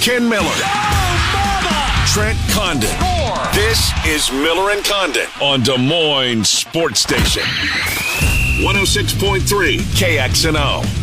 Ken Miller. Trent Condon. This is Miller and Condon on Des Moines Sports Station. 106.3 KXNO.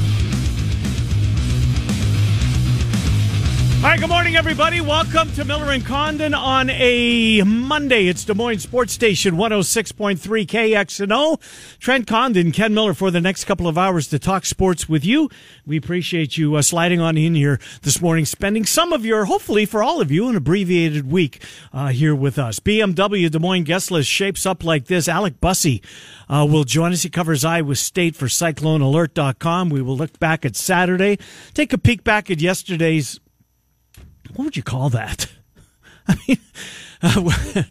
Hi, good morning, everybody. Welcome to Miller and Condon on a Monday. It's Des Moines Sports Station 106.3 KXNO. Trent Condon, Ken Miller for the next couple of hours to talk sports with you. We appreciate you uh, sliding on in here this morning, spending some of your, hopefully for all of you, an abbreviated week uh, here with us. BMW Des Moines guest list shapes up like this. Alec Busse uh, will join us. He covers Iowa State for CycloneAlert.com. We will look back at Saturday, take a peek back at yesterday's what would you call that? I mean, uh,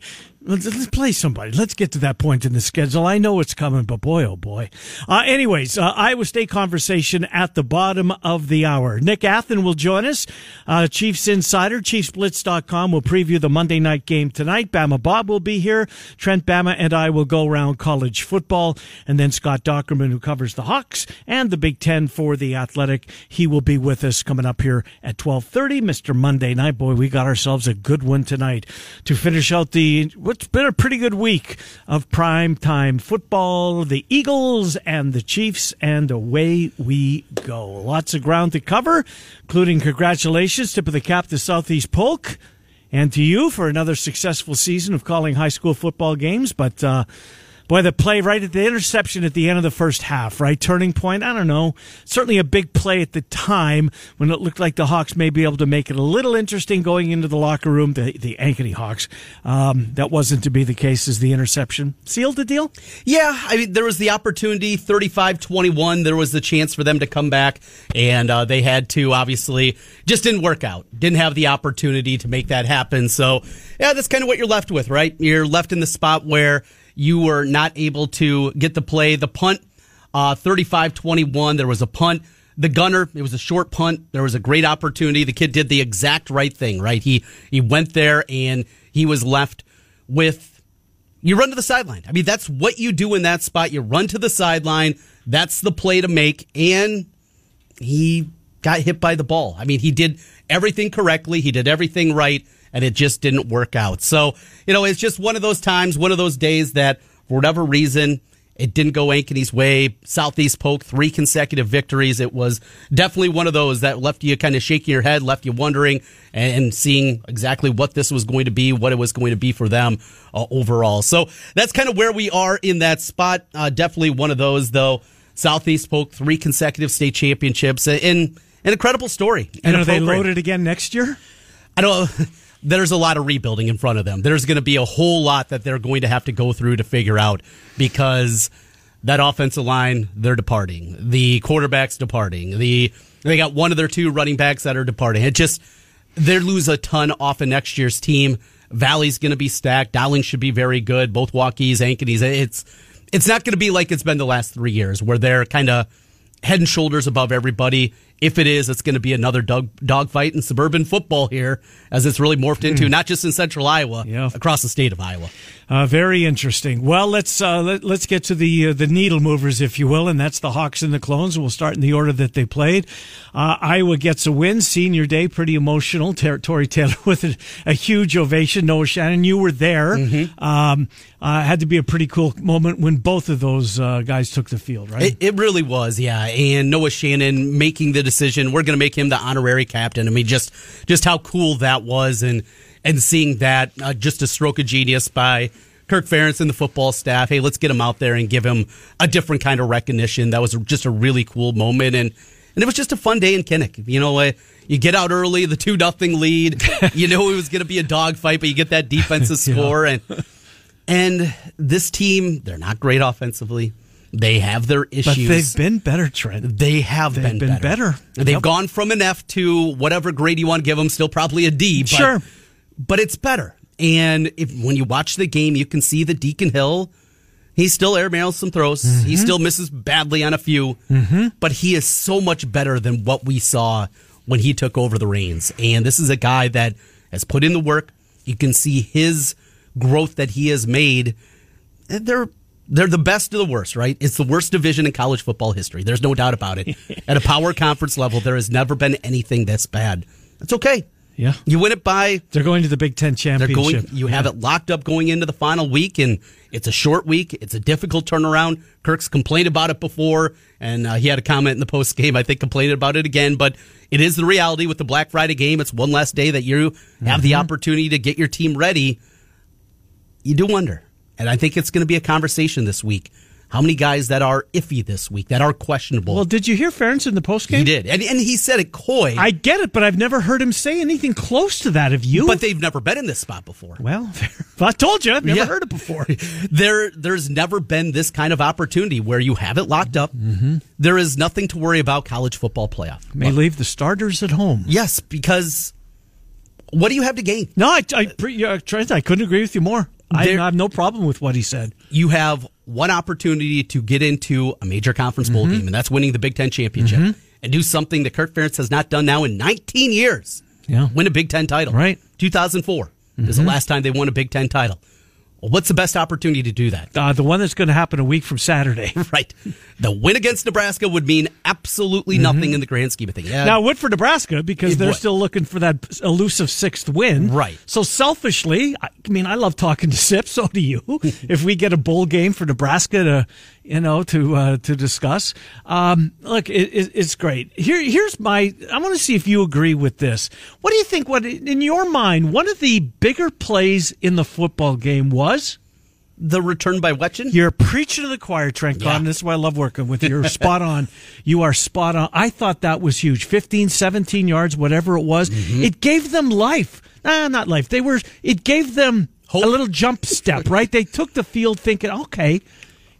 Let's, let's, play somebody. Let's get to that point in the schedule. I know it's coming, but boy, oh boy. Uh, anyways, uh, Iowa State conversation at the bottom of the hour. Nick Athan will join us. Uh, Chiefs Insider, ChiefsBlitz.com will preview the Monday night game tonight. Bama Bob will be here. Trent Bama and I will go around college football. And then Scott Dochterman, who covers the Hawks and the Big Ten for the Athletic. He will be with us coming up here at 1230. Mr. Monday night. Boy, we got ourselves a good one tonight to finish out the, it's been a pretty good week of prime time football. The Eagles and the Chiefs, and away we go. Lots of ground to cover, including congratulations, tip of the cap to Southeast Polk, and to you for another successful season of calling high school football games. But uh, Boy, the play right at the interception at the end of the first half, right? Turning point. I don't know. Certainly a big play at the time when it looked like the Hawks may be able to make it a little interesting going into the locker room. The, the Ankeny Hawks. Um, that wasn't to be the case as the interception. Sealed the deal? Yeah. I mean, there was the opportunity 35 21. There was the chance for them to come back, and uh, they had to, obviously, just didn't work out. Didn't have the opportunity to make that happen. So, yeah, that's kind of what you're left with, right? You're left in the spot where you were not able to get the play. The punt, uh, 35-21. There was a punt. The gunner, it was a short punt. There was a great opportunity. The kid did the exact right thing, right? He, he went there and he was left with, you run to the sideline. I mean, that's what you do in that spot. You run to the sideline. That's the play to make. And he got hit by the ball. I mean, he did everything correctly. He did everything right and it just didn't work out. So, you know, it's just one of those times, one of those days that for whatever reason, it didn't go Ankeny's way. Southeast Polk, three consecutive victories. It was definitely one of those that left you kind of shaking your head, left you wondering and seeing exactly what this was going to be, what it was going to be for them uh, overall. So that's kind of where we are in that spot. Uh, definitely one of those, though. Southeast Polk, three consecutive state championships, and an incredible story. And are they loaded again next year? I don't. there's a lot of rebuilding in front of them. There's going to be a whole lot that they're going to have to go through to figure out because that offensive line they're departing, the quarterbacks departing, the they got one of their two running backs that are departing. It just they lose a ton off of next year's team. Valley's going to be stacked. Dowling should be very good. Both Waukees, Ankeny's. It's it's not going to be like it's been the last three years where they're kind of head and shoulders above everybody. If it is, it's going to be another dog dogfight in suburban football here, as it's really morphed into, mm. not just in central Iowa, yeah. across the state of Iowa. Uh, very interesting. Well, let's uh, let, us get to the uh, the needle movers, if you will, and that's the Hawks and the Clones. We'll start in the order that they played. Uh, Iowa gets a win. Senior day, pretty emotional. Tory Taylor with a, a, huge ovation. Noah Shannon, you were there. Mm-hmm. Um, uh, had to be a pretty cool moment when both of those uh, guys took the field, right? It, it, really was, yeah. And Noah Shannon making the decision, we're going to make him the honorary captain. I mean, just just how cool that was, and and seeing that, uh, just a stroke of genius by Kirk Ferentz and the football staff. Hey, let's get him out there and give him a different kind of recognition. That was just a really cool moment, and and it was just a fun day in Kinnick. You know, uh, you get out early, the two nothing lead. you know it was going to be a dogfight, but you get that defensive score, yeah. and and this team, they're not great offensively. They have their issues. But they've been better, Trent. They have they've been, been better. better. They've yep. gone from an F to whatever grade you want to give them, still probably a D. But, sure. But it's better. And if when you watch the game, you can see the Deacon Hill, he still airmails some throws. Mm-hmm. He still misses badly on a few. Mm-hmm. But he is so much better than what we saw when he took over the reins. And this is a guy that has put in the work. You can see his growth that he has made. They're they're the best of the worst, right? It's the worst division in college football history. There's no doubt about it. At a power conference level, there has never been anything this bad. It's okay. Yeah. You win it by They're going to the Big Ten championship. going. You have it locked up going into the final week, and it's a short week. It's a difficult turnaround. Kirk's complained about it before, and uh, he had a comment in the post game. I think complained about it again, but it is the reality with the Black Friday game. It's one last day that you have the opportunity to get your team ready. You do wonder, and I think it's going to be a conversation this week. How many guys that are iffy this week, that are questionable? Well, did you hear Ferentz in the postgame? he did, and and he said it coy. I get it, but I've never heard him say anything close to that. of you? but they've never been in this spot before. well, I told you, I've never Yeah. heard it before. there there's never been this kind of opportunity where you have it locked up. Mm-hmm. There is nothing to worry about college football playoff. May leave the starters at home. Yes, because what do you have to gain? No, I, I, Trent, I couldn't agree with you more. I, There- I have no problem with what he said. You have one opportunity to get into a major conference bowl Mm-hmm. game, and that's winning the Big Ten championship, and do something that Kirk Ferentz has not done now in 19 years. Yeah. win a Big Ten title. Right. 2004 is the last time they won a Big Ten title. Well, what's the best opportunity to do that? Uh, the one that's going to happen a week from Saturday. Right. The win against Nebraska would mean absolutely nothing in the grand scheme of things. Yeah. Mm-hmm. Now, would for Nebraska because It they're would. still looking for that elusive sixth win. Right. So selfishly, I I mean, I love talking to Sip. So do you. if we get a bowl game for Nebraska to, you know, to uh, to discuss, um, look, it, it, it's great. Here, here's my. I want to see if you agree with this. What do you think? What in your mind, one of the bigger plays in the football game was? the return by Wetjen? You're preaching to the choir, Trent Yeah. This is why I love working with you. You're spot on. You are spot on. I thought that was huge. 15, 17 yards, whatever it was. Mm-hmm. It gave them life. Nah, not life. They were, it gave them Hope. a little jump step, right? They took the field thinking, okay,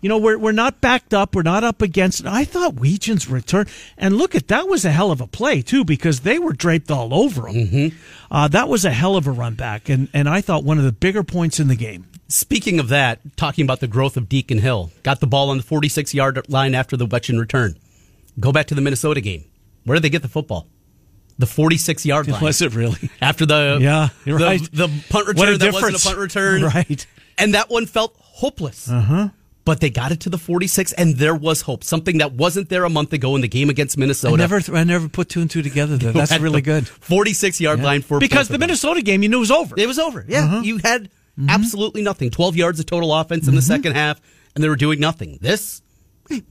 you know, we're, we're not backed up. We're not up against it. I thought Wetjen's return. And look at that was a hell of a play, too, because they were draped all over him. Mm-hmm. Uh, that was a hell of a run back. And, and I thought one of the bigger points in the game. Speaking of that, talking about the growth of Deacon Hill, got the ball on the 46 yard line after the Wetjen return. Go back to the Minnesota game. Where did they get the football? The 46 yard line. Was it really? After the, Yeah, the, right. the punt return that wasn't a punt return. Right. And that one felt hopeless. Uh-huh. But they got it to the 46, and there was hope. Something that wasn't there a month ago in the game against Minnesota. I never, I never put two and two together. Though. That's really good 46 yard line for because the. Minnesota game, you knew was over. It was over. Yeah, Uh-huh. you had Mm-hmm. absolutely nothing. Twelve yards of total offense in the second half, and they were doing nothing. This,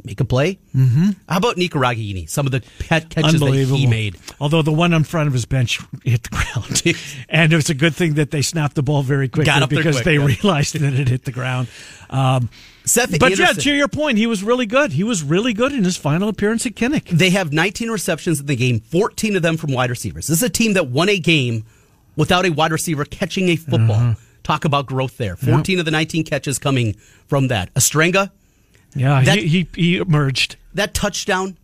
make a play. Mm-hmm. How about Nico Ragaini? Some of the pet catches that Unbelievable. he made. Although the one in front of his bench hit the ground, and it was a good thing that they snapped the ball very quickly Got up because quick, they yeah. realized that it hit the ground. Um, Seth but yeah, to your point, he was really good. He was really good in his final appearance at Kinnick. They have 19 receptions in the game, 14 of them from wide receivers. This is a team that won a game without a wide receiver catching a football. Uh-huh. Talk about growth there. 14 of the 19 catches coming from that. Ostrenga, Yeah, That- he, he he emerged. that touchdown,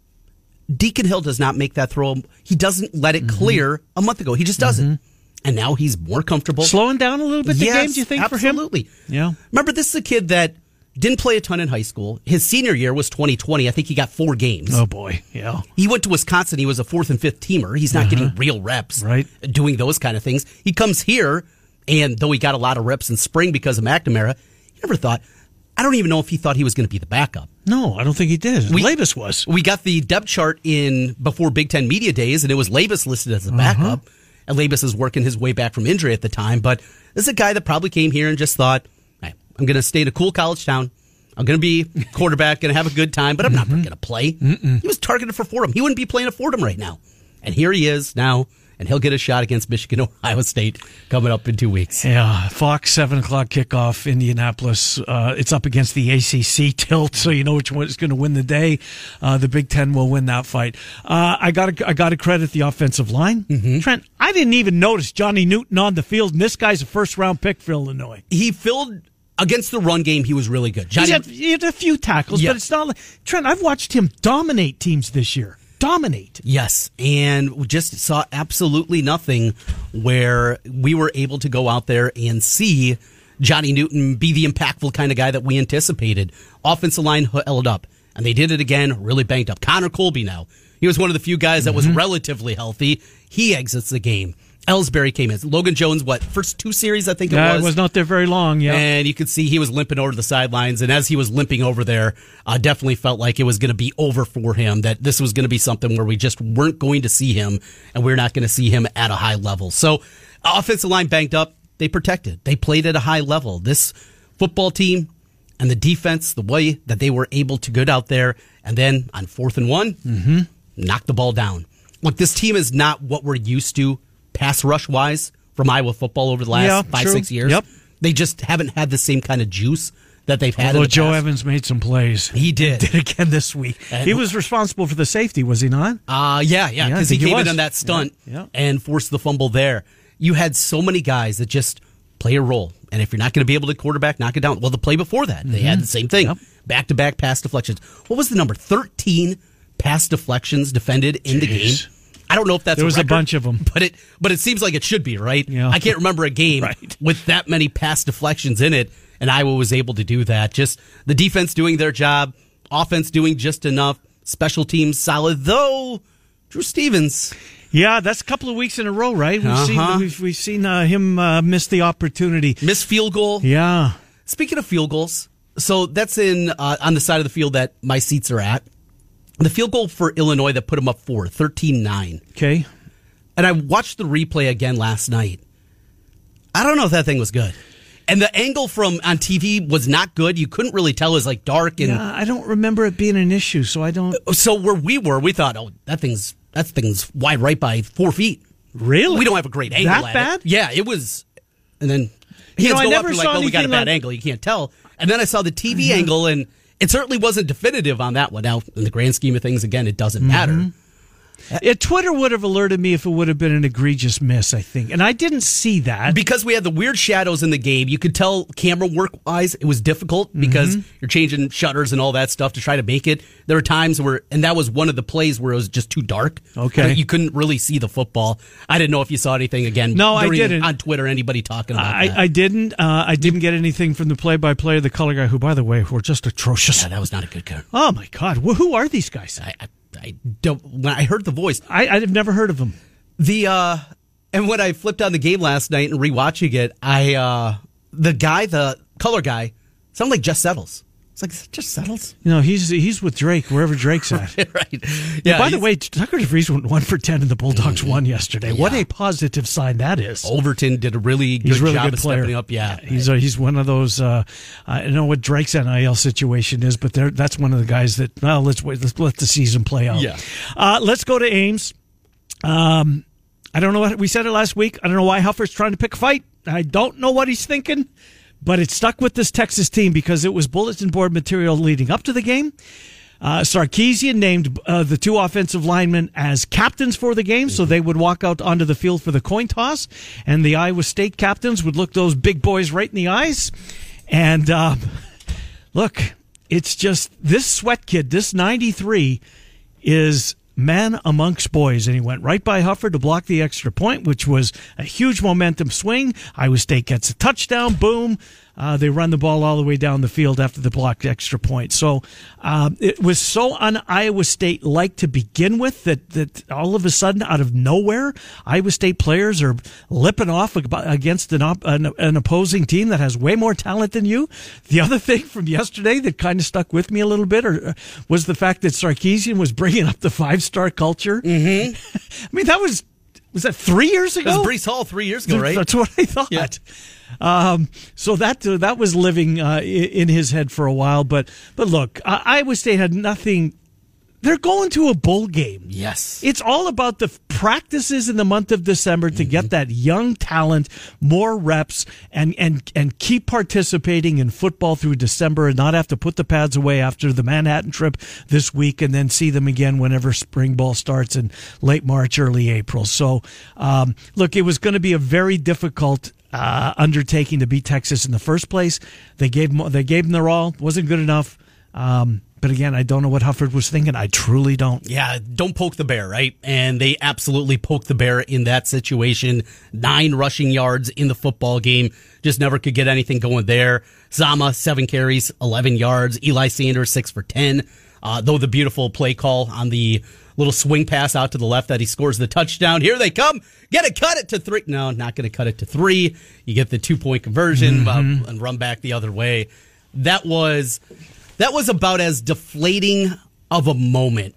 Deacon Hill does not make that throw. He doesn't let Mm-hmm. it clear a month ago. He just doesn't. And now he's more comfortable. Slowing down a little bit the yes, game, do you think, for him? absolutely. Yeah. Remember, this is a kid that didn't play a ton in high school. His senior year was 2020. I think he got four games. Oh boy, yeah. He went to Wisconsin. He was a fourth and fifth teamer. He's not getting real reps, Uh-huh. Right. Doing those kind of things. He comes here, and though he got a lot of reps in spring because of McNamara, he never thought. I don't even know if he thought he was going to be the backup. No, I don't think he did. We- Labas was. We got the depth chart in before Big Ten Media Days, and it was Labas listed as a backup. And Labas is working his way back from injury at the time. But this is a guy that probably came here and just thought, I'm going to stay in a cool college town. I'm going to be quarterback, going to have a good time, but I'm not going to play. He was targeted for Fordham. He wouldn't be playing at Fordham right now. And here he is now, and he'll get a shot against Michigan, Ohio State coming up in two weeks. Yeah, Fox seven o'clock kickoff, Indianapolis. Uh, it's up against the ACC tilt, so you know which one is going to win the day. Uh, the Big Ten will win that fight. Uh, I got to I got to credit the offensive line. Trent, I didn't even notice Johnny Newton on the field, and this guy's a first round pick for Illinois. He filled against the run game. He was really good. Johnny, had, he had a few tackles, Yeah. but it's not like Trent. I've watched him dominate teams this year. Dominate. Yes, and we just saw absolutely nothing where we were able to go out there and see Johnny Newton be the impactful kind of guy that we anticipated. Offensive line held up, and they did it again, really banged up. Connor Colby now. He was one of the few guys that was mm-hmm. relatively healthy. He exits the game. Elsbury came in. Logan Jones, what first two series I think it Yeah, was. it was not there very long. Yeah, And you could see he was limping over the sidelines. And as he was limping over there, uh, definitely felt like it was going to be over for him, that this was going to be something where we just weren't going to see him and we're not going to see him at a high level. So, offensive line banked up. They protected. They played at a high level. This football team and the defense, the way that they were able to get out there and then on fourth and one, Mm-hmm. knock the ball down. Look, this team is not what we're used to pass rush wise from Iowa football over the last Yeah, five, true. six years. Yep. They just haven't had the same kind of juice that they've had. Although in the Joe past. Evans made some plays, He did. did again this week. And- he was responsible for the safety, was he not? Uh, yeah, yeah, Yeah, because he think he came in on that stunt Yeah, yeah. and forced the fumble there. You had so many guys that just play a role. And if you're not going to be able to quarterback, knock it down. Well, the play before that, they had the same thing. Mm-hmm. Back to back pass deflections. What was the number? 13 pass deflections defended in the game. I don't know if that's There was a record, bunch of 'em. but it but it seems like it should be right. Yeah. I can't remember a game Right. with that many pass deflections in it, and Iowa was able to do that. Just the defense doing their job, offense doing just enough, special teams solid. Though Drew Stevens, Yeah, that's a couple of weeks in a row, right? We've Uh-huh. seen we've, we've seen uh, him uh, miss the opportunity. missed field goal. Yeah, Speaking of field goals, so that's in uh, on the side of the field that my seats are at. The field goal for Illinois that put them up four, 13-9. okay. And I watched the replay again last night. I don't know if that thing was good. And the angle from on TV was not good. You couldn't really tell. It was like dark and Yeah, I don't remember it being an issue, so I don't. Uh, so where we were, we thought, oh, that thing's that thing's wide right by four feet. Really? We don't have a great angle. That at it. bad? Yeah, it was. And then You hands know, I never up, you're saw like, oh, we got a bad like- angle. You can't tell. And then I saw the TV mm-hmm. angle, and it certainly wasn't definitive on that one. Now, in the grand scheme of things, again, it doesn't matter. Mm-hmm. It, Twitter would have alerted me if it would have been an egregious miss, I think, and I didn't see that. Because we had the weird shadows in the game, you could tell camera work wise it was difficult because Mm-hmm. you're changing shutters and all that stuff to try to make it. There were times where, and that was one of the plays where it was just too dark. Okay. you couldn't really see the football. I didn't know if you saw anything again. No, I didn't. on Twitter. Anybody talking about I, that? I didn't. Uh, I didn't get anything from the play-by-play of the color guy, who, by the way, were just atrocious. yeah, that was not a good card. Oh my God, Wh- who are these guys? I, I, I don't. When I heard the voice, I, I've never heard of them. the uh, and when I flipped on the game last night and rewatching it, I uh, the guy, the color guy, sounded like Jess Settles. It's like "Is that Jess Settles. You know, he's he's with Drake wherever Drake's at. right. Yeah. By the way, Tucker DeVries went one for ten, and the Bulldogs won yesterday. What a positive sign that is. Overton did a really good He's really job good of player. stepping up. Yeah. he's a, he's one of those. Uh, I don't know what Drake's NIL situation is, but that's one of the guys that. Well, let's wait. Let's let the season play out. Yeah. Uh, let's go to Ames. Um, I don't know what we said it last week. I don't know why Hufford's trying to pick a fight. I don't know what he's thinking, but it stuck with this Texas team because it was bulletin board material leading up to the game. Uh, Sarkisian named uh, the two offensive linemen as captains for the game, so they would walk out onto the field for the coin toss, and the Iowa State captains would look those big boys right in the eyes. And um, look, it's just this sweat kid, this 93, is man amongst boys. And he went right by Hufford to block the extra point, which was a huge momentum swing. Iowa State gets a touchdown. Boom. Uh, they run the ball all the way down the field after the blocked extra point. So um, it was so un Iowa State like to begin with that, that all of a sudden, out of nowhere, Iowa State players are lipping off against an, op- an, an opposing team that has way more talent than you. The other thing from yesterday that kind of stuck with me a little bit or, was the fact that Sarkisian was bringing up the five star culture. Mm-hmm. I mean, that was. Was that three years ago? That was Breece Hall three years ago, right? That's what I thought. Yeah. Um, so that uh, that was living uh, in his head for a while. But but look, Iowa State had nothing. They're going to a bowl game. Yes. It's all about the practices in the month of December to get that young talent more reps and, and, and keep participating in football through December and not have to put the pads away after the Manhattan trip this week and then see them again whenever spring ball starts in late March, early April. So, um, look, it was going to be a very difficult uh, undertaking to beat Texas in the first place. They gave them, they gave them their all. wasn't good enough. Um, but again, I don't know what Hufford was thinking. I truly don't. Yeah, don't poke the bear, right? And they absolutely poked the bear in that situation. Nine rushing yards in the football game. Just never could get anything going there. Sama, seven carries, 11 yards. Eli Sanders, six for 10. Uh, though the beautiful play call on the little swing pass out to the left that he scores the touchdown. Here they come. Get it, cut it to three. No, not going to cut it to three. You get the two point conversion mm-hmm. and run back the other way. That was that was about as deflating of a moment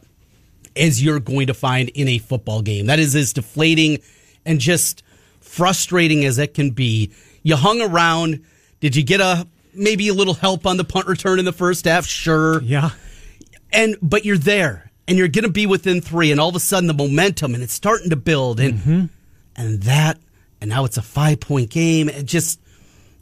as you're going to find in a football game. That is as deflating and just frustrating as it can be. You hung around. Did you get a maybe a little help on the punt return in the first half? Sure. Yeah. And but you're there and you're going to be within 3 and all of a sudden the momentum and it's starting to build and mm-hmm. and that and now it's a 5 point game. It just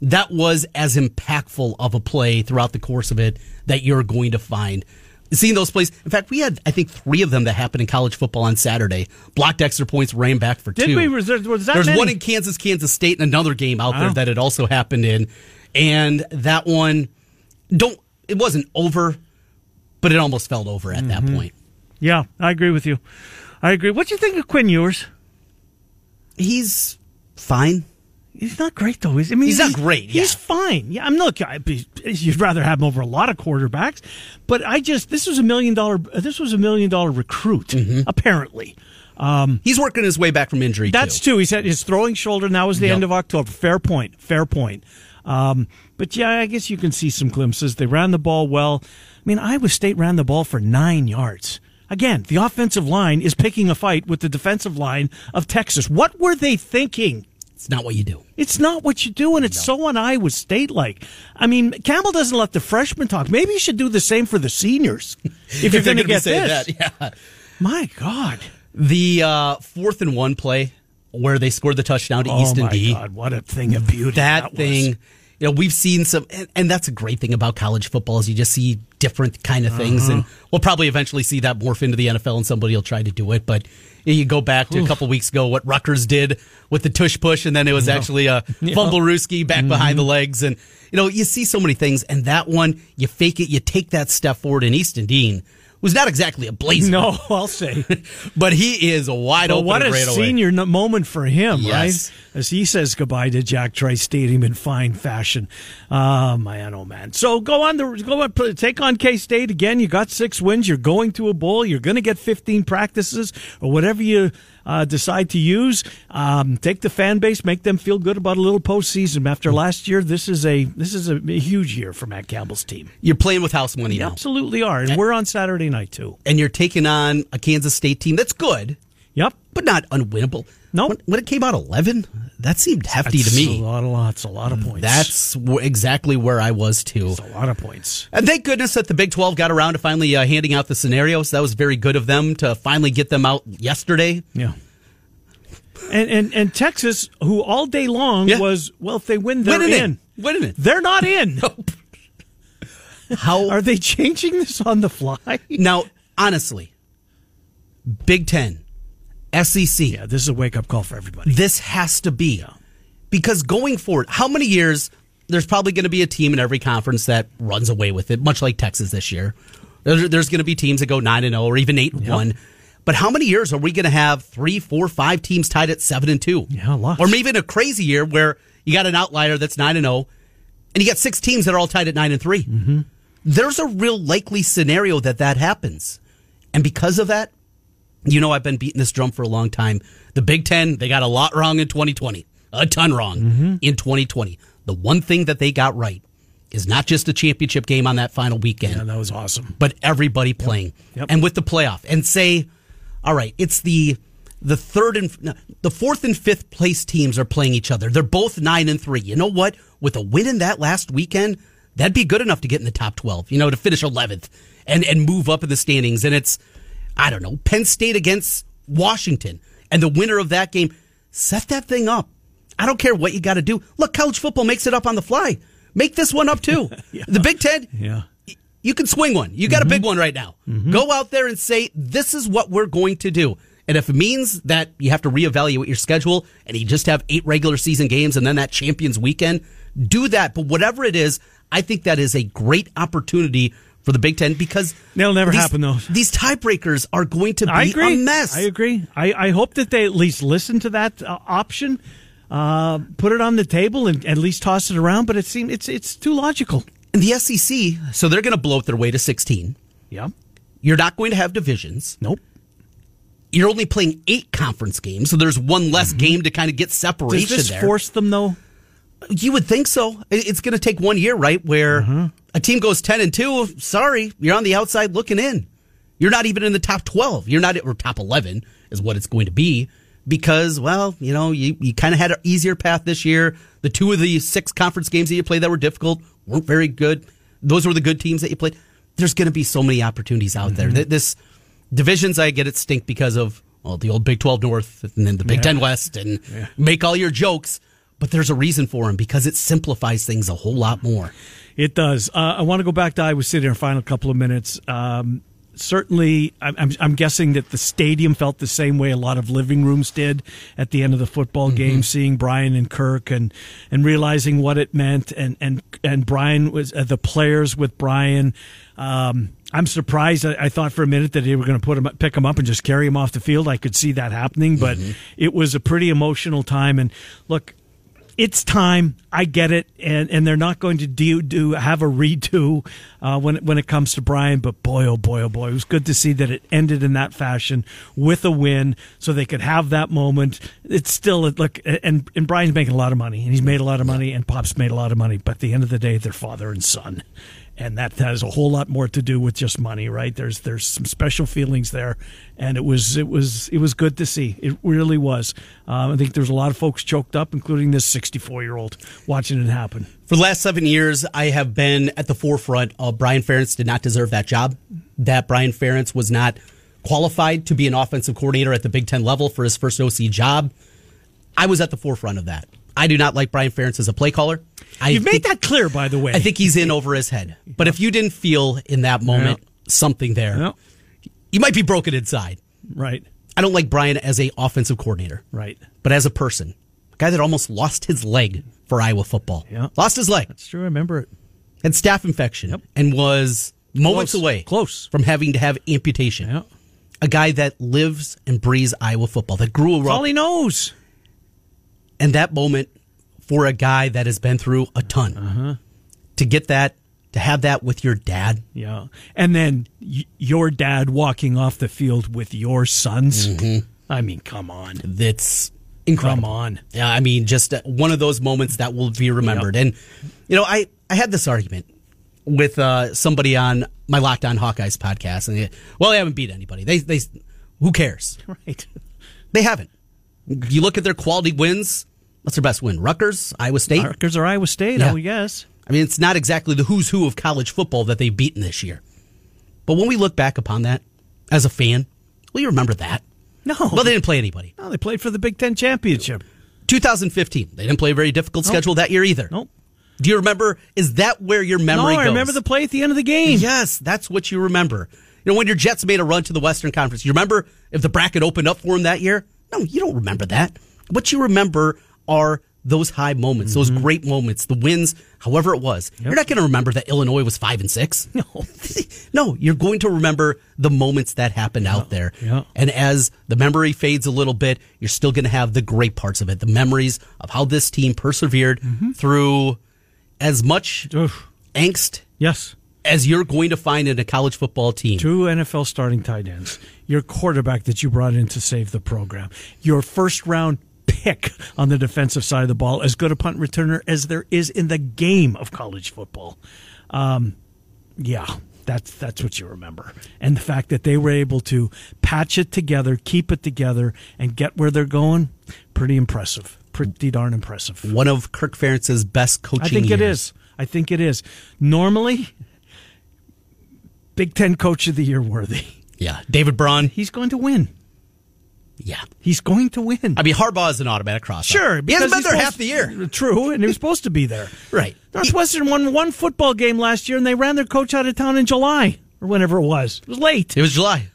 that was as impactful of a play throughout the course of it that you're going to find seeing those plays. In fact, we had I think three of them that happened in college football on Saturday. Blocked extra points, ran back for Did two. We, was there, was There's many? one in Kansas, Kansas State, and another game out there that it also happened in, and that one don't it wasn't over, but it almost felt over at mm-hmm. that point. Yeah, I agree with you. I agree. What do you think of Quinn Ewers? He's fine. He's not great though. He's, I mean, he's, not great. Yeah. He's fine. Yeah, I'm not. You'd rather have him over a lot of quarterbacks, but I just this was a million dollar. This was a million dollar recruit. Mm-hmm. Apparently, um, he's working his way back from injury. That's too. too. He said his throwing shoulder. Now is the yep. end of October. Fair point. Fair point. Um, but yeah, I guess you can see some glimpses. They ran the ball well. I mean, Iowa State ran the ball for nine yards. Again, the offensive line is picking a fight with the defensive line of Texas. What were they thinking? It's not what you do. It's not what you do, and it's no. so on Iowa State like. I mean, Campbell doesn't let the freshmen talk. Maybe you should do the same for the seniors if, you're going to get this. That, yeah. My God. The uh, fourth and one play where they scored the touchdown to oh Easton D. Oh my god, what a thing of beauty! That, that thing. Was. You know, we've seen some, and, and, that's a great thing about college football is you just see different kind of things, uh-huh. and we'll probably eventually see that morph into the NFL, and somebody will try to do it, but you go back to Oof. a couple weeks ago, what Rutgers did with the tush push, and then it was no. actually a yeah. fumble rooski back mm-hmm. behind the legs. And, you know, you see so many things. And that one, you fake it, you take that step forward. And Easton Dean was not exactly a blazer. No, I'll say. but he is a wide well, open. What a senior away. moment for him, yes. right? As he says goodbye to Jack Trice Stadium in fine fashion. Oh man, oh man. So go on the go on take on K State again. You got six wins. You're going to a bowl. You're going to get 15 practices or whatever you uh, decide to use. Um, take the fan base, make them feel good about a little postseason. After last year, this is a this is a, huge year for Matt Campbell's team. You're playing with house money you now. Absolutely are, and, and we're on Saturday night too. And you're taking on a Kansas State team that's good. Yep, but not unwinnable. No, nope. when, when, it came out eleven, that seemed hefty That's to me. A lot of lots, a lot of points. That's exactly where I was too. It's a lot of points. And thank goodness that the Big Twelve got around to finally uh, handing out the scenarios. That was very good of them to finally get them out yesterday. Yeah. And and and Texas, who all day long yeah. was well, if they win, they're Winning in. It. Winning it. They're not in. Nope. How are they changing this on the fly? Now, honestly, Big Ten, SEC. Yeah, this is a wake up call for everybody. This has to be yeah. because going forward, how many years? There's probably going to be a team in every conference that runs away with it, much like Texas this year. There's, there's going to be teams that go nine and zero or even eight and yep. one. But how many years are we going to have three, four, five teams tied at seven and two? Yeah, lots. Or maybe even a crazy year where you got an outlier that's nine and zero, and you got six teams that are all tied at nine and 3 mm-hmm. There's a real likely scenario that that happens, and because of that, you know I've been beating this drum for a long time. The Big Ten they got a lot wrong in 2020, a ton wrong mm-hmm. in 2020. The one thing that they got right is not just a championship game on that final weekend. Yeah, that was awesome. But everybody playing, yep. Yep. and with the playoff, and say all right, it's the the third and no, the fourth and fifth place teams are playing each other. They're both nine and three. You know what? With a win in that last weekend, that'd be good enough to get in the top twelve. You know, to finish eleventh and and move up in the standings. And it's I don't know Penn State against Washington, and the winner of that game set that thing up. I don't care what you got to do. Look, college football makes it up on the fly. Make this one up too. yeah. The Big Ten. Yeah you can swing one. You got mm-hmm. a big one right now. Mm-hmm. Go out there and say, this is what we're going to do. And if it means that you have to reevaluate your schedule and you just have eight regular season games and then that champions weekend, do that. But whatever it is, I think that is a great opportunity for the Big Ten because they'll never these, happen though. These tiebreakers are going to be a mess. I agree. I, I hope that they at least listen to that uh, option, uh, put it on the table, and at least toss it around. But it seems it's it's too logical. And the SEC, so they're going to blow up their way to 16. Yeah. You're not going to have divisions. Nope. you're only playing eight conference games, so there's one less mm-hmm. game to kind of get separation. Does this there. force them though? You would think so. It's going to take one year, right? Where mm-hmm. a team goes ten and two. Sorry, you're on the outside looking in. You're not even in the top twelve. You're not or top eleven is what it's going to be because, well, you know, you, you kind of had an easier path this year. The two of the six conference games that you played that were difficult weren't very good. Those were the good teams that you played. There's going to be so many opportunities out mm-hmm. there. This divisions, I get it stink because of well, the old Big 12 North and then the Big yeah. 10 West and yeah. make all your jokes. But there's a reason for them because it simplifies things a whole lot more. It does. Uh, I want to go back to Iowa City in our final couple of minutes. Um, certainly, I'm, I'm, guessing that the stadium felt the same way a lot of living rooms did at the end of the football mm-hmm. game, seeing Brian and Kirk and and realizing what it meant, and and and Brian was uh, the players with Brian. Um, I'm surprised. I, I, thought for a minute that they were going to put him, pick him up, and just carry him off the field. I could see that happening, but mm-hmm. it was a pretty emotional time. And look, it's time. I get it, and and they're not going to do do have a redo uh, when when it comes to Brian. But boy, oh boy, oh boy, it was good to see that it ended in that fashion with a win, so they could have that moment. It's still look, and and Brian's making a lot of money, and he's made a lot of money, and Pop's made a lot of money. But at the end of the day, they're father and son, and that has a whole lot more to do with just money, right? There's there's some special feelings there, and it was it was it was good to see. It really was. Um, I think there's a lot of folks choked up, including this 64 year old, watching it happen. For the last seven years, I have been at the forefront of Brian Ferentz did not deserve that job. That Brian Ferentz was not qualified to be an offensive coordinator at the Big Ten level for his first OC job. I was at the forefront of that. I do not like Brian Ferentz as a play caller. I You've made that clear, by the way. I think he's in over his head. But if you didn't feel in that moment something there, you might be broken inside. Right. I don't like Brian as a offensive coordinator. Right. But as a person, a guy that almost lost his leg for Iowa football. Yeah. Lost his leg. That's true. I remember it. Had staph infection yep. and was moments Close. away Close. from having to have amputation. Yeah. A guy that lives and breathes Iowa football, that grew up. all he knows. And that moment for a guy that has been through a ton. Uh-huh. To get that, to have that with your dad. Yeah. And then y- your dad walking off the field with your sons. Mm-hmm. I mean, come on. That's incredible. Come on. Yeah, I mean, just uh, one of those moments that will be remembered. Yep. And, you know, I, I had this argument with uh, somebody on my Locked On Hawkeyes podcast. And, they, well, they haven't beat anybody. They, they, who cares? Right. They haven't. You look at their quality wins, What's their best win? Rutgers, Iowa State. Rutgers or Iowa State? Yeah. Oh, I would guess. I mean, it's not exactly the who's who of college football that they've beaten this year. But when we look back upon that as a fan, will you remember that? No. Well, they didn't play anybody. No, they played for the Big Ten championship. 2015. They didn't play a very difficult nope. schedule that year either. Nope. Do you remember? Is that where your memory no, I goes? remember the play at the end of the game. Yes, that's what you remember. You know, when your Jets made a run to the Western Conference, you remember if the bracket opened up for them that year? No, you don't remember that. What you remember are those high moments, mm-hmm. those great moments, the wins, however it was. Yep. You're not going to remember that Illinois was five and six. No, no, you're going to remember the moments that happened yeah. out there. Yeah. And as the memory fades a little bit, you're still going to have the great parts of it, the memories of how this team persevered mm-hmm. through as much Oof. angst. Yes. As you're going to find in a college football team. Two NFL starting tight ends, your quarterback that you brought in to save the program, your first round pick on the defensive side of the ball, as good a punt returner as there is in the game of college football. Um, yeah, that's that's what you remember, and the fact that they were able to patch it together, keep it together, and get where they're going, pretty impressive. Pretty darn impressive. One of Kirk Ferentz's best coaching. I think years. it is. I think it is. Normally, Big Ten Coach of the Year worthy. Yeah, David Braun. He's going to win. Yeah, he's going to win. I mean, Harbaugh is an automatic cross. Sure, he hasn't been there half the year. True, and he was supposed to be there. right. Northwestern won one football game last year, and they ran their coach out of town in July or whenever it was. It was late. It was July,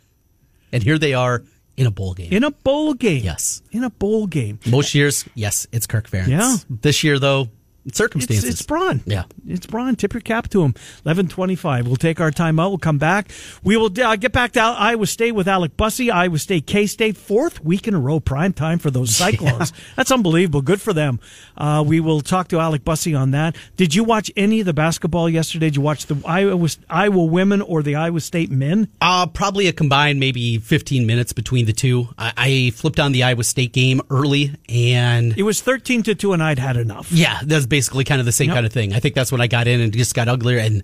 and here they are in a bowl game. In a bowl game. Yes. In a bowl game. Most years, yes, it's Kirk Ferentz. Yeah. This year, though, circumstances. It's, it's Braun. Yeah. It's Braun. Tip your cap to him. 1125. We'll take our time out. We'll come back. We will uh, get back to Iowa State with Alec Busse. Iowa State, K-State, fourth week in a row, prime time for those Cyclones. Yeah. That's unbelievable. Good for them. Uh, we will talk to Alec Busse on that. Did you watch any of the basketball yesterday? Did you watch the Iowa, Iowa women or the Iowa State men? Uh, probably a combined maybe 15 minutes between the two. I, I flipped on the Iowa State game early and... It was 13 to 2 and I'd had enough. Yeah, that's basically kind of the same yep. kind of thing. I think that's when I got in and just got uglier and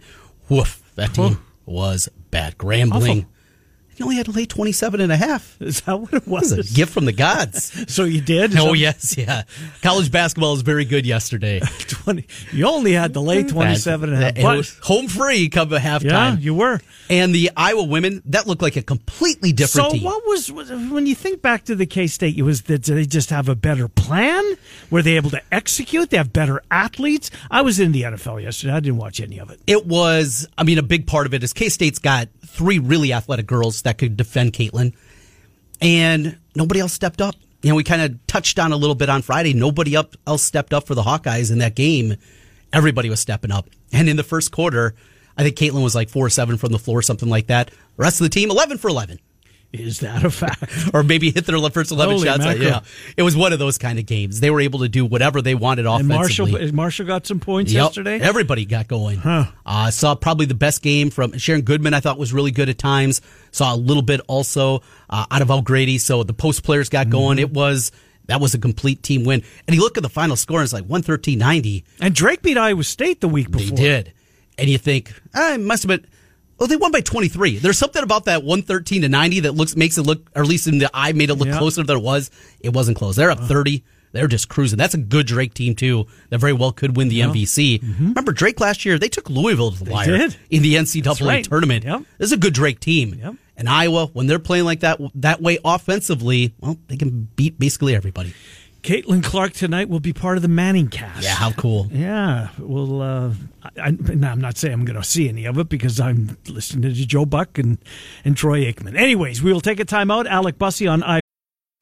woof, that team was bad. Grambling. Awful. You only had to lay 27 and a half. Is that what it was? It was a gift from the gods. so you did? Oh, yes, yeah. College basketball was very good yesterday. 20, you only had to lay 27 and a half. But, home free come a halftime. Yeah, you were. And the Iowa women, that looked like a completely different so team. what was, when you think back to the K-State, it was that they just have a better plan? Were they able to execute? They have better athletes? I was in the NFL yesterday. I didn't watch any of it. It was, I mean, a big part of it is K-State's got three really athletic girls that could defend Caitlin, and nobody else stepped up. You know, we kind of touched on a little bit on Friday. Nobody up else stepped up for the Hawkeyes in that game. Everybody was stepping up, and in the first quarter, I think Caitlin was like four or seven from the floor, something like that. The rest of the team, eleven for eleven. Is that a fact? or maybe hit their first 11 Holy shots. Mackerel. Yeah. It was one of those kind of games. They were able to do whatever they wanted offensively. And Marshall, Marshall got some points yep. yesterday? Everybody got going. Huh. Uh, saw probably the best game from Sharon Goodman, I thought was really good at times. Saw a little bit also uh, out of O'Grady. So the post players got mm-hmm. going. It was that was a complete team win. And you look at the final score, and it's like 113-90. And Drake beat Iowa State the week before. They did. And you think, ah, it must have been Oh, they won by 23. There's something about that 113 to 90 that looks makes it look, or at least in the eye, made it look yeah. closer than it was. It wasn't close. They're up 30. They're just cruising. That's a good Drake team too. That very well could win the yeah. MVC. Mm-hmm. Remember Drake last year? They took Louisville to the wire in the NCAA right. tournament. Yep. This is a good Drake team. Yep. And Iowa, when they're playing like that that way offensively, well, they can beat basically everybody. Caitlin Clark tonight will be part of the Manning cast. Yeah, how cool. Yeah, well, uh, I, am not saying I'm going to see any of it because I'm listening to Joe Buck and, and Troy Aikman. Anyways, we will take a time out. Alec Busse on I.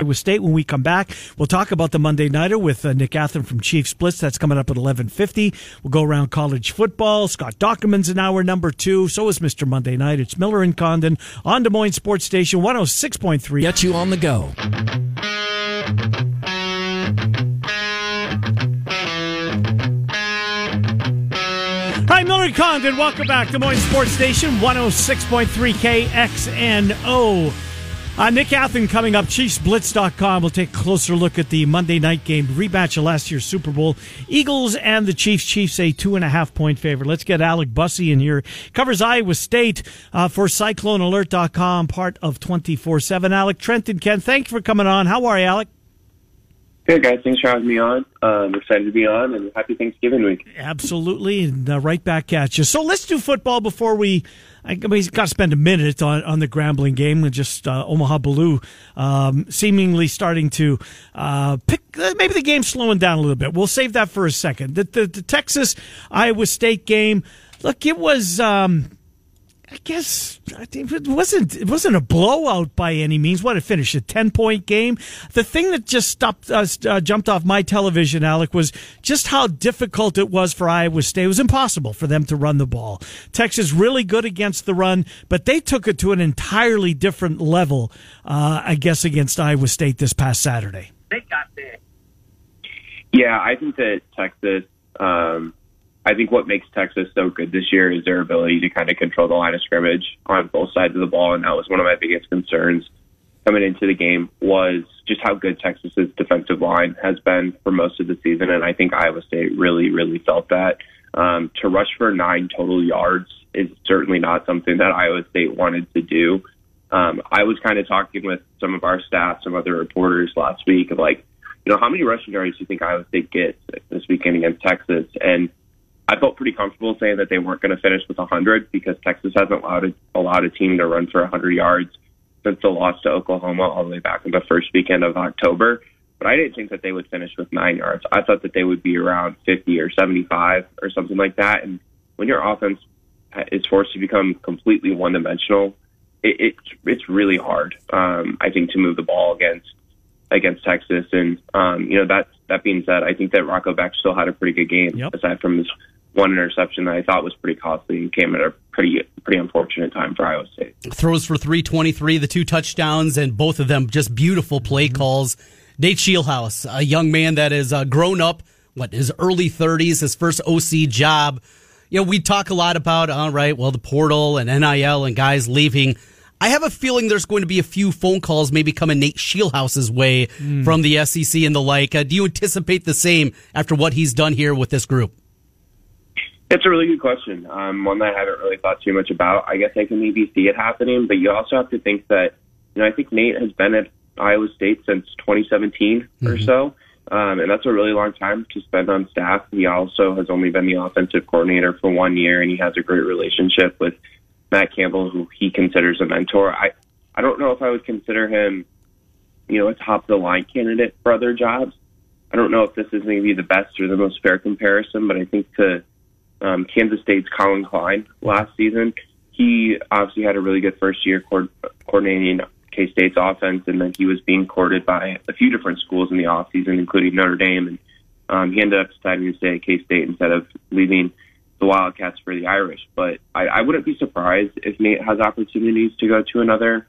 Iowa State. When we come back, we'll talk about the Monday Nighter with uh, Nick Athan from Chiefs Blitz. That's coming up at 1150. We'll go around college football. Scott Dochterman's in hour number two. So is Mr. Monday Night. It's Miller and Condon on Des Moines Sports Station 106.3. Get you on the go. Hi, Miller Condon. Welcome back. Des Moines Sports Station 106.3 KXNO. Uh, Nick Athan coming up. ChiefsBlitz.com. We'll take a closer look at the Monday night game rematch of last year's Super Bowl. Eagles and the Chiefs. Chiefs a two and a half point favorite. Let's get Alec Busse in here. Covers Iowa State uh, for CycloneAlert.com, part of 24 7. Alec Trenton Ken, thank you for coming on. How are you, Alec? Good, guys. Thanks for having me on. I'm excited to be on and happy Thanksgiving week. Absolutely. And uh, right back at you. So let's do football before we I mean, he's got to spend a minute on, on the Grambling game and just uh, Omaha Biliew um, seemingly starting to uh, pick. Uh, maybe the game's slowing down a little bit. We'll save that for a second. The, the, the Texas Iowa State game. Look, it was. Um, I guess it wasn't it wasn't a blowout by any means. What it finished a ten point game. The thing that just stopped uh, uh, jumped off my television, Alec, was just how difficult it was for Iowa State. It was impossible for them to run the ball. Texas really good against the run, but they took it to an entirely different level. Uh, I guess against Iowa State this past Saturday. They got there. Yeah, I think that Texas Um, I think what makes Texas so good this year is their ability to kind of control the line of scrimmage on both sides of the ball, and that was one of my biggest concerns coming into the game was just how good Texas's defensive line has been for most of the season, and I think Iowa State really, really felt that. Um, to rush for nine total yards is certainly not something that Iowa State wanted to do. Um, I was kind of talking with some of our staff, some other reporters last week of like, you know, how many rushing yards do you think Iowa State gets this weekend against Texas? And I felt pretty comfortable saying that they weren't going to finish with 100 because Texas hasn't allowed a, allowed a team to run for 100 yards since the loss to Oklahoma all the way back in the first weekend of October. But I didn't think that they would finish with nine yards. I thought that they would be around 50 or 75 or something like that. And when your offense is forced to become completely one dimensional, it, it's it's really hard. Um, I think to move the ball against against Texas, and um, you know that that being said, I think that Rocco Becht still had a pretty good game Yep. aside from his one interception that I thought was pretty costly and came at a pretty pretty unfortunate time for Iowa State. throws for 323, the two touchdowns, and both of them just beautiful play calls. Nate Scheelhaase, a young man that has uh, grown up, what, his early 30s, his first OC job. You know, we talk a lot about, all right, well, the portal and NIL and guys leaving. I have a feeling there's going to be a few phone calls maybe coming Nate Scheelhaase's way from the SEC and the like. Uh, do you anticipate the same after what he's done here with this group? It's a really good question. Um, one that I haven't really thought too much about. I guess I can maybe see it happening, but you also have to think that, you know, I think Nate has been at Iowa State since 2017 or so. Um, and that's a really long time to spend on staff. He also has only been the offensive coordinator for one year, and he has a great relationship with Matt Campbell, who he considers a mentor. I, I don't know if I would consider him, you know, a top of the line candidate for other jobs. I don't know if this is maybe the best or the most fair comparison, but I think to um, Kansas State's Collin Klein last season, he obviously had a really good first year co- coordinating K State's offense, and then he was being courted by a few different schools in the offseason, including Notre Dame, and um, he ended up deciding to stay at K State instead of leaving the Wildcats for the Irish. But I, I wouldn't be surprised if Nate has opportunities to go to another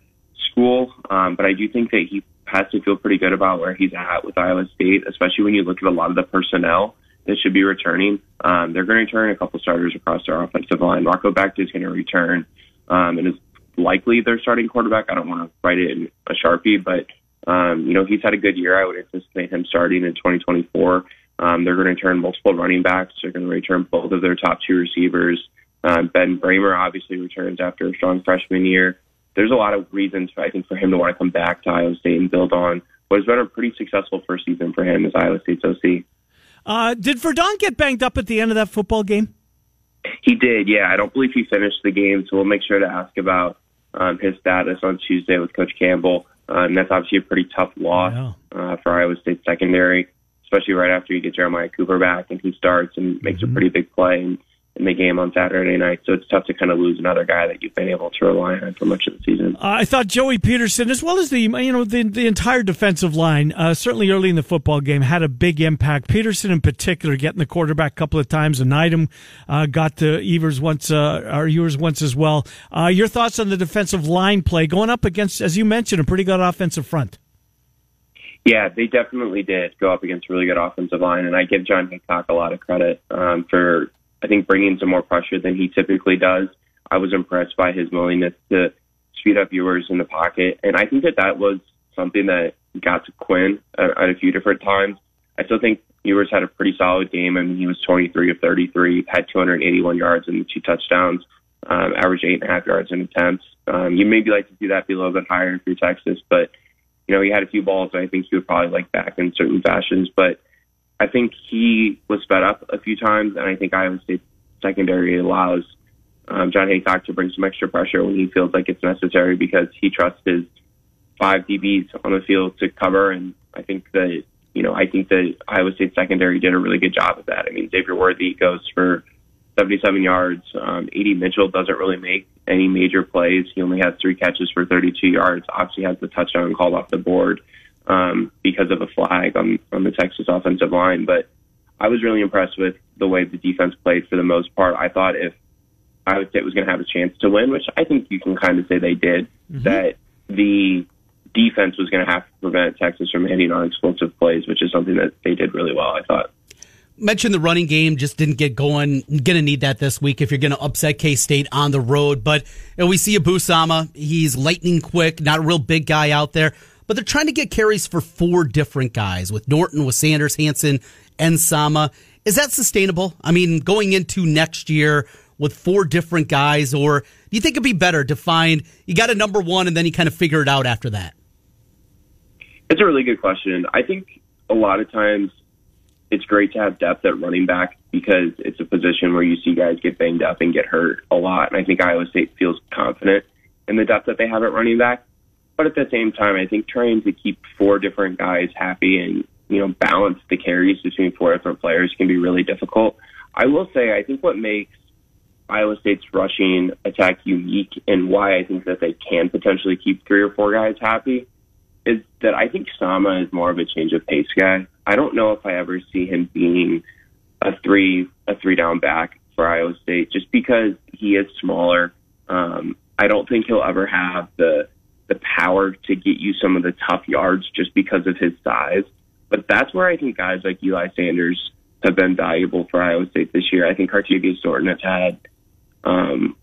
school. Um, but I do think that he has to feel pretty good about where he's at with Iowa State, especially when you look at a lot of the personnel that should be returning. Um, they're going to return a couple starters across their offensive line. Rocco Becht is going to return um, and is likely their starting quarterback. I don't want to write it in a sharpie, but um, you know he's had a good year. I would anticipate him starting in 2024. Um, they're going to return multiple running backs. They're going to return both of their top two receivers. Um, ben Brahmer obviously returns after a strong freshman year. There's a lot of reasons, I think, for him to want to come back to Iowa State and build on what has been a pretty successful first season for him as Iowa State's OC. Uh, did Verdon get banged up at the end of that football game? He did, yeah. I don't believe he finished the game, so we'll make sure to ask about um, his status on Tuesday with Coach Campbell. Um, that's obviously a pretty tough loss Yeah. uh, for Iowa State secondary, especially right after you get Jeremiah Cooper back and he starts and makes a pretty big play in, in the game on Saturday night. So it's tough to kind of lose another guy that you've been able to rely on for much of the season. Uh, I thought Joey Petersen, as well as the you know the the entire defensive line, uh, certainly early in the football game, had a big impact. Petersen, in particular, getting the quarterback a couple of times, and Needham uh, got to Ewers once, uh, or Ewers once as well. Uh, your thoughts on the defensive line play going up against, as you mentioned, a pretty good offensive front. Yeah, they definitely did go up against a really good offensive line, and I give Jon Heacock a lot of credit um, for, I think, bringing some more pressure than he typically does. I was impressed by his willingness to speed up Ewers in the pocket, and I think that that was something that got to Quinn at, at a few different times. I still think Ewers had a pretty solid game. I mean, he was 23 of 33, had 281 yards and two touchdowns, um, averaged eight and a half yards in attempts. Um, you maybe like to see that be a little bit higher if you're Texas, but you know, he had a few balls that I think he would probably like back in certain fashions, but I think he was sped up a few times, and I think Iowa State secondary allows um, Jon Heacock to bring some extra pressure when he feels like it's necessary because he trusts his five DBs on the field to cover, and I think that you know I think that Iowa State secondary did a really good job of that. I mean, Xavier Worthy goes for 77 yards. Um, AD Mitchell doesn't really make any major plays. He only has three catches for 32 yards. Obviously, has the touchdown called off the board um, because of a flag on on the Texas offensive line. But I was really impressed with the way the defense played for the most part. I thought if Iowa State was going to have a chance to win, which I think you can kind of say they did, that the defense was going to have to prevent Texas from hitting on explosive plays, which is something that they did really well. I thought. mentioned the running game just didn't get going. Going to need that this week if you're going to upset K State on the road. But you know, we see Abu Sama. He's lightning quick, not a real big guy out there. But they're trying to get carries for four different guys with Norton, with Sanders, Hanson, and Sama. Is that sustainable? I mean, going into next year with four different guys, or do you think it'd be better to find you got a number one and then you kind of figure it out after that? It's a really good question. I think a lot of times it's great to have depth at running back because it's a position where you see guys get banged up and get hurt a lot. And I think Iowa State feels confident in the depth that they have at running back. But at the same time, I think trying to keep four different guys happy and you know balance the carries between four different players can be really difficult. I will say I think what makes Iowa State's rushing attack unique and why I think that they can potentially keep three or four guys happy is that I think Sama is more of a change of pace guy. I don't know if I ever see him being a three a three down back for Iowa State just because he is smaller. Um, I don't think he'll ever have the the power to get you some of the tough yards just because of his size. But that's where I think guys like Eli Sanders have been valuable for Iowa State this year. I think Cartevious Norton has had um,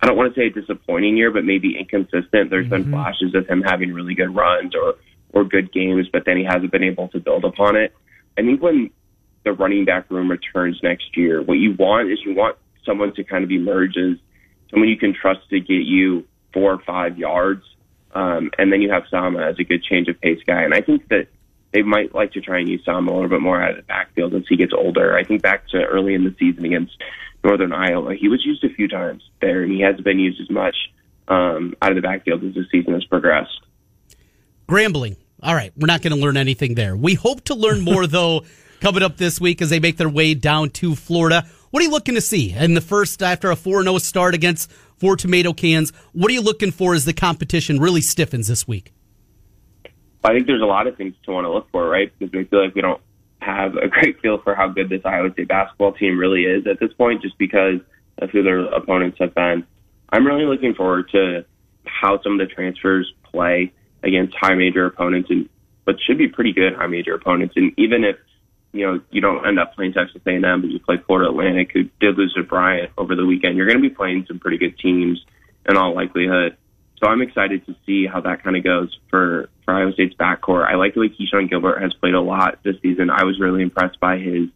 I don't want to say a disappointing year, but maybe inconsistent. There's mm-hmm. been flashes of him having really good runs or or good games, but then he hasn't been able to build upon it. I think when the running back room returns next year, what you want is you want someone to kind of emerge as someone you can trust to get you four or five yards, um, and then you have Sama as a good change of pace guy. And I think that they might like to try and use Sama a little bit more out of the backfield as he gets older. I think back to early in the season against Northern Iowa. He was used a few times there, and he hasn't been used as much um, out of the backfield as the season has progressed. Grambling. All right, we're not going to learn anything there. We hope to learn more, though, coming up this week as they make their way down to Florida. What are you looking to see in the first, after a 4 0 start against four tomato cans? What are you looking for as the competition really stiffens this week? I think there's a lot of things to want to look for, right? Because we feel like we don't have a great feel for how good this Iowa State basketball team really is at this point, just because of who their opponents have been. I'm really looking forward to how some of the transfers play against high major opponents and but should be pretty good high major opponents. And even if you know you don't end up playing Texas A&M, but you play Florida Atlantic, who did lose to Bryant over the weekend, you're going to be playing some pretty good teams in all likelihood. So I'm excited to see how that kind of goes for, for Iowa State's backcourt. I like the way Keshon Gilbert has played a lot this season. I was really impressed by his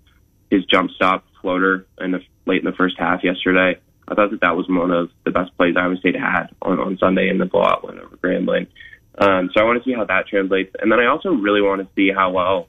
his jump stop floater in the late in the first half yesterday. I thought that that was one of the best plays Iowa State had on, on Sunday in the blowout win over Grambling. Um, so I want to see how that translates. And then I also really want to see how well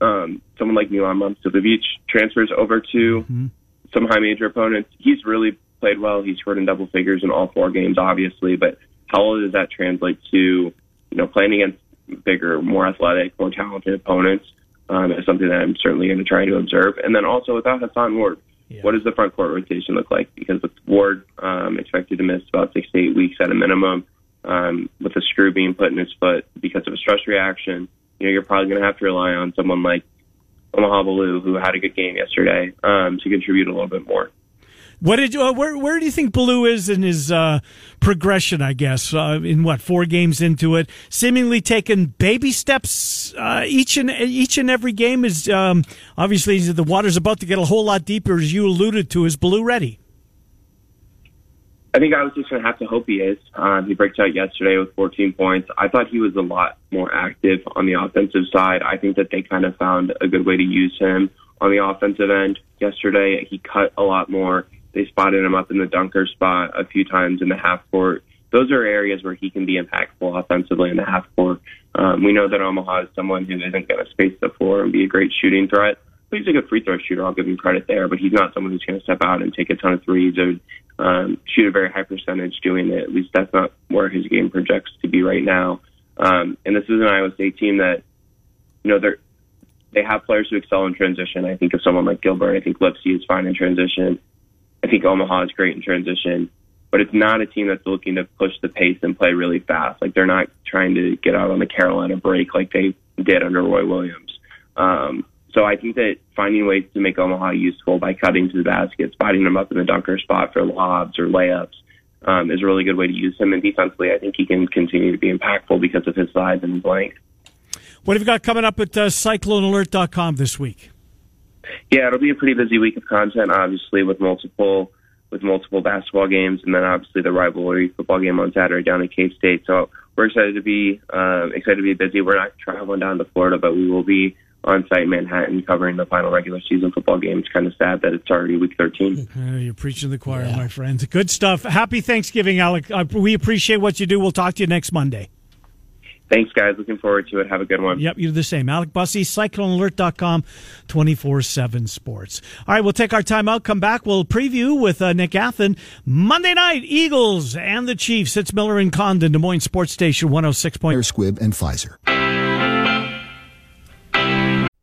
um, someone like Milan Momcilovic transfers over to mm-hmm. some high major opponents. He's really played well. He's scored in double figures in all four games, obviously, but how does that translate to you know playing against bigger, more athletic, more talented opponents? Um, is something that I'm certainly going to try to observe. And then also without Hason Ward, yeah. what does the front court rotation look like? Because with Ward um, expected to miss about six to eight weeks at a minimum, um, with a screw being put in his foot because of a stress reaction, you know you're probably going to have to rely on someone like Omaha Biliew, who had a good game yesterday, um, to contribute a little bit more. What did you, uh, where where do you think Biliew is in his uh, progression? I guess uh, in what four games into it, seemingly taking baby steps uh, each and each and every game. Is um, obviously the water's about to get a whole lot deeper, as you alluded to. Is Biliew ready? I think I was just going to have to hope he is. Um, he breaks out yesterday with 14 points. I thought he was a lot more active on the offensive side. I think that they kind of found a good way to use him on the offensive end yesterday. He cut a lot more they spotted him up in the dunker spot a few times in the half court. Those are areas where he can be impactful offensively in the half court. Um, we know that Omaha is someone who isn't going to space the floor and be a great shooting threat. He's a good free throw shooter. I'll give him credit there. But he's not someone who's going to step out and take a ton of threes or um, shoot a very high percentage doing it. At least that's not where his game projects to be right now. Um, and this is an Iowa State team that, you know, they're they have players who excel in transition. I think of someone like Gilbert. I think Lipsey is fine in transition. I think Omaha is great in transition, but it's not a team that's looking to push the pace and play really fast. Like they're not trying to get out on the Carolina break like they did under Roy Williams. Um, so I think that finding ways to make Omaha useful by cutting to the basket, spotting them up in the dunker spot for lobs or layups, um, is a really good way to use him. And defensively, I think he can continue to be impactful because of his size and his length. What have you got coming up at uh, CycloneAlert.com this week? Yeah, it'll be a pretty busy week of content, obviously, with multiple with multiple basketball games, and then obviously the rivalry football game on Saturday down at K State. So we're excited to be uh, excited to be busy. We're not traveling down to Florida, but we will be on site in Manhattan covering the final regular season football game. It's kind of sad that it's already week 13. Uh, you're preaching the choir, my friend. Good stuff. Happy Thanksgiving, Alec. Uh, we appreciate what you do. We'll talk to you next Monday. Thanks, guys. Looking forward to it. Have a good one. Yep, you do the same. Alec Busse, CycloneAlert.com, 24-7 sports. All right, we'll take our time out, come back. We'll preview with uh, Nick Athan. Monday night, Eagles and the Chiefs. It's Miller and Condon, Des Moines Sports Station 106. Point- Squib and Pfizer.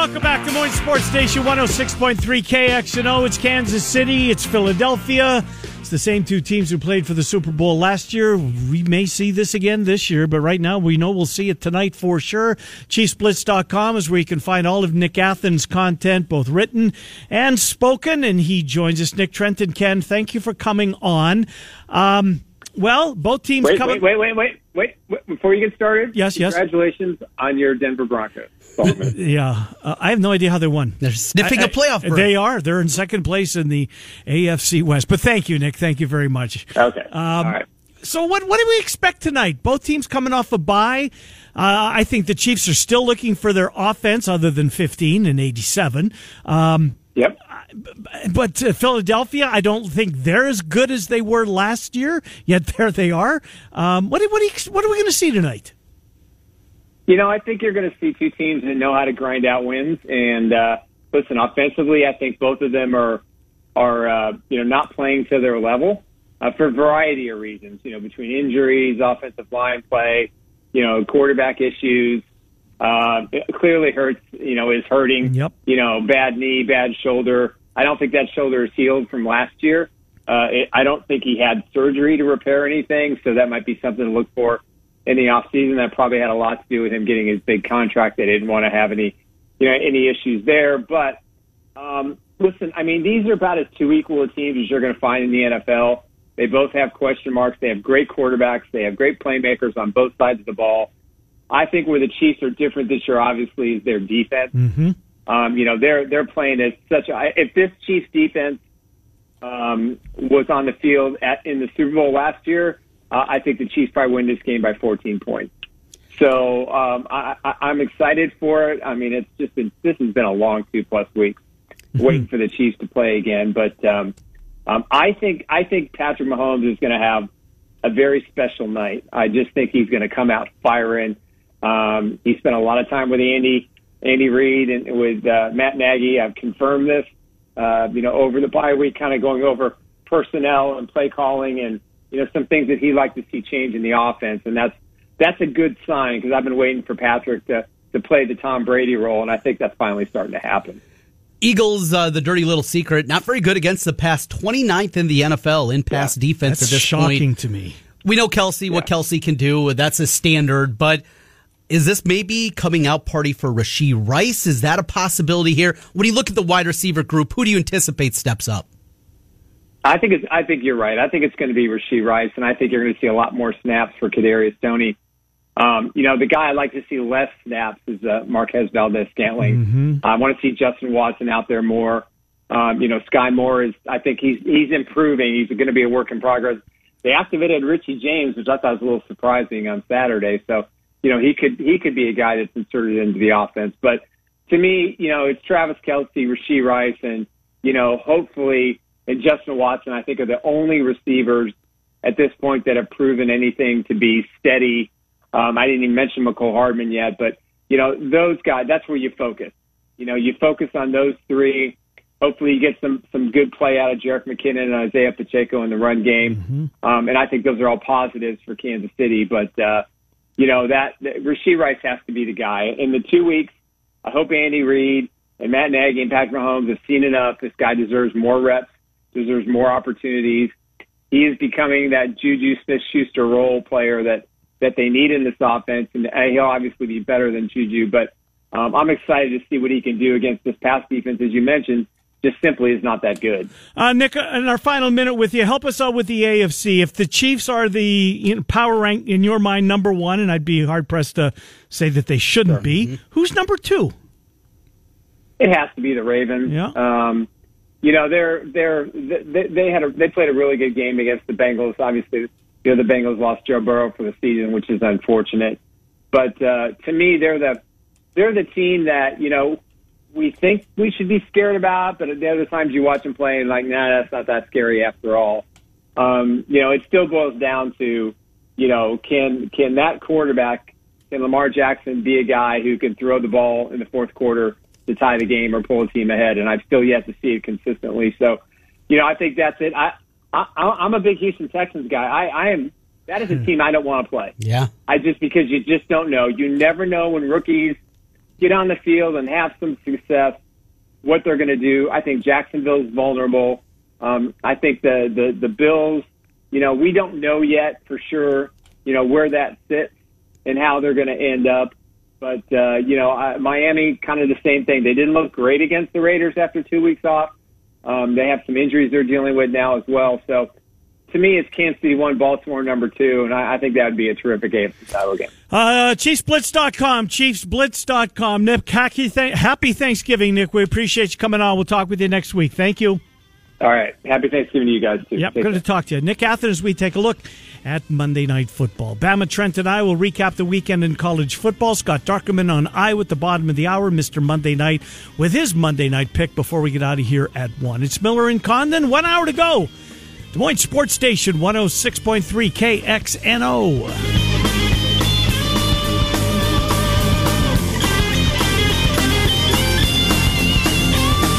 Welcome back to Des Moines Sports Station 106.3 KXNO. It's Kansas City. It's Philadelphia. It's the same two teams who played for the Super Bowl last year. We may see this again this year, but right now we know we'll see it tonight for sure. ChiefsBlitz.com is where you can find all of Nick Athan's content, both written and spoken. And he joins us. Nick Trent and Ken, thank you for coming on. Um, well, both teams Wait, coming. wait, wait, wait, wait, wait. Before you get started, Yes, yes. Congratulations on your Denver Broncos. Solomon. Yeah, uh, I have no idea how they won. They're sniffing I- a playoff I- berth. They are. They're in second place in the AFC West. But thank you, Nick. Thank you very much. okay. Um, All right. So what what do we expect tonight? Both teams coming off a bye. Uh, I think the Chiefs are still looking for their offense, other than fifteen and eighty seven. Um, Yep. but uh, Philadelphia, I don't think they're as good as they were last year. Yet there they are. Um, what what what are we going to see tonight? You know, I think you're going to see two teams that know how to grind out wins. And uh, listen, offensively, I think both of them are are uh, you know not playing to their level uh, for a variety of reasons. You know, between injuries, offensive line play, you know, quarterback issues. Uh, clearly hurts. You know, is hurting. Yep. You know, bad knee, bad shoulder. I don't think that shoulder is healed from last year. Uh, it, I don't think he had surgery to repair anything, so that might be something to look for in the off season. That probably had a lot to do with him getting his big contract. They didn't want to have any, you know, any issues there. But um, listen, I mean, these are about as two equal teams as you're going to find in the NFL. They both have question marks. They have great quarterbacks. They have great playmakers on both sides of the ball. I think where the Chiefs are different this year, obviously, is their defense. Mm-hmm. Um, you know, they're they're playing at such a. If this Chiefs defense um, was on the field at in the Super Bowl last year, uh, I think the Chiefs probably win this game by 14 points. So um, I, I, I'm excited for it. I mean, it's just been this has been a long two plus weeks waiting for the Chiefs to play again. But um, um, I think I think Patrick Mahomes is going to have a very special night. I just think he's going to come out firing. Um, he spent a lot of time with Andy Andy Reid and with uh, Matt Nagy. I've confirmed this. Uh, you know, over the bye week, kind of going over personnel and play calling, and you know some things that he'd like to see change in the offense, and that's that's a good sign because I've been waiting for Patrick to to play the Tom Brady role, and I think that's finally starting to happen. Eagles, uh, the dirty little secret, not very good against the pass. 29th in the NFL in pass defense That's at this shocking point. to me. We know Kelce, what Kelce can do. That's a standard. But is this maybe coming out party for Rashee Rice? Is that a possibility here? When you look at the wide receiver group, who do you anticipate steps up? I think it's. I think you're right. I think it's going to be Rashee Rice, and I think you're going to see a lot more snaps for Kadarius Toney. Um, you know, the guy I'd like to see less snaps is uh, Marquez Valdes-Scantling. I want to see Justin Watson out there more. Um, you know, Sky Moore is. I think he's he's improving. He's going to be a work in progress. They activated Richie James, which I thought was a little surprising on Saturday. So, you know, he could he could be a guy that's inserted into the offense. But to me, you know, it's Travis Kelce, Rashee Rice, and you know, hopefully, and Justin Watson. I think are the only receivers at this point that have proven anything to be steady. Um, I didn't even mention Mecole Hardman yet, but you know, those guys. That's where you focus. You know, you focus on those three. Hopefully, you get some some good play out of Jerick McKinnon and Isaiah Pacheco in the run game. Um, and I think those are all positives for Kansas City. But uh, you know that, that Rashee Rice has to be the guy. In the two weeks, I hope Andy Reid and Matt Nagy and Patrick Mahomes have seen enough. This guy deserves more reps, deserves more opportunities. He is becoming that Juju Smith-Schuster role player that that they need in this offense, and he'll obviously be better than Juju. But um, I'm excited to see what he can do against this pass defense, as you mentioned just simply is not that good. Uh, Nick, in our final minute with you, help us out with the AFC. If the Chiefs are the you know, power rank in your mind number one, and I'd be hard pressed to say that they shouldn't sure. be, mm-hmm. who's number two? It has to be the Ravens. Yeah. Um, you know, they're they're they, they had a they played a really good game against the Bengals. Obviously, you know the Bengals lost Joe Burrow for the season, which is unfortunate. But uh, to me, they're the they're the team that you know we think we should be scared about, but at the other times you watch them play and like, nah, that's not that scary after all. Um, you know, it still boils down to, you know, can can that quarterback, can Lamar Jackson be a guy who can throw the ball in the fourth quarter to tie the game or pull a team ahead? And I've still yet to see it consistently. So, you know, I think that's it. I, I I'm a big Houston Texans guy. I, I am. That is a hmm. team I don't want to play. Yeah. I just because you just don't know. You never know when rookies get on the field and have some success, what they're going to do. I think Jacksonville's vulnerable. Um, I think the, the, the Bills, you know, we don't know yet for sure, you know, where that sits and how they're going to end up. But, uh, you know, I, Miami, kind of the same thing. They didn't look great against the Raiders after two weeks off. Um, they have some injuries they're dealing with now as well. So to me, it's Kansas City one, Baltimore number two, and I, I think that would be a terrific AFC title game. Uh, ChiefsBlitz.com, ChiefsBlitz.com. Nick, happy, happy Thanksgiving, Nick. We appreciate you coming on. We'll talk with you next week. Thank you. All right. Happy Thanksgiving to you guys, too. Yep, good to talk to you. Nick Athan, we take a look at Monday Night Football. Bama Trent and I will recap the weekend in college football. Scott Dochterman on I with the bottom of the hour, Mr. Monday Night, with his Monday Night pick before we get out of here at 1. It's Miller and Condon. One hour to go. Des Moines Sports Station 106.3 KXNO.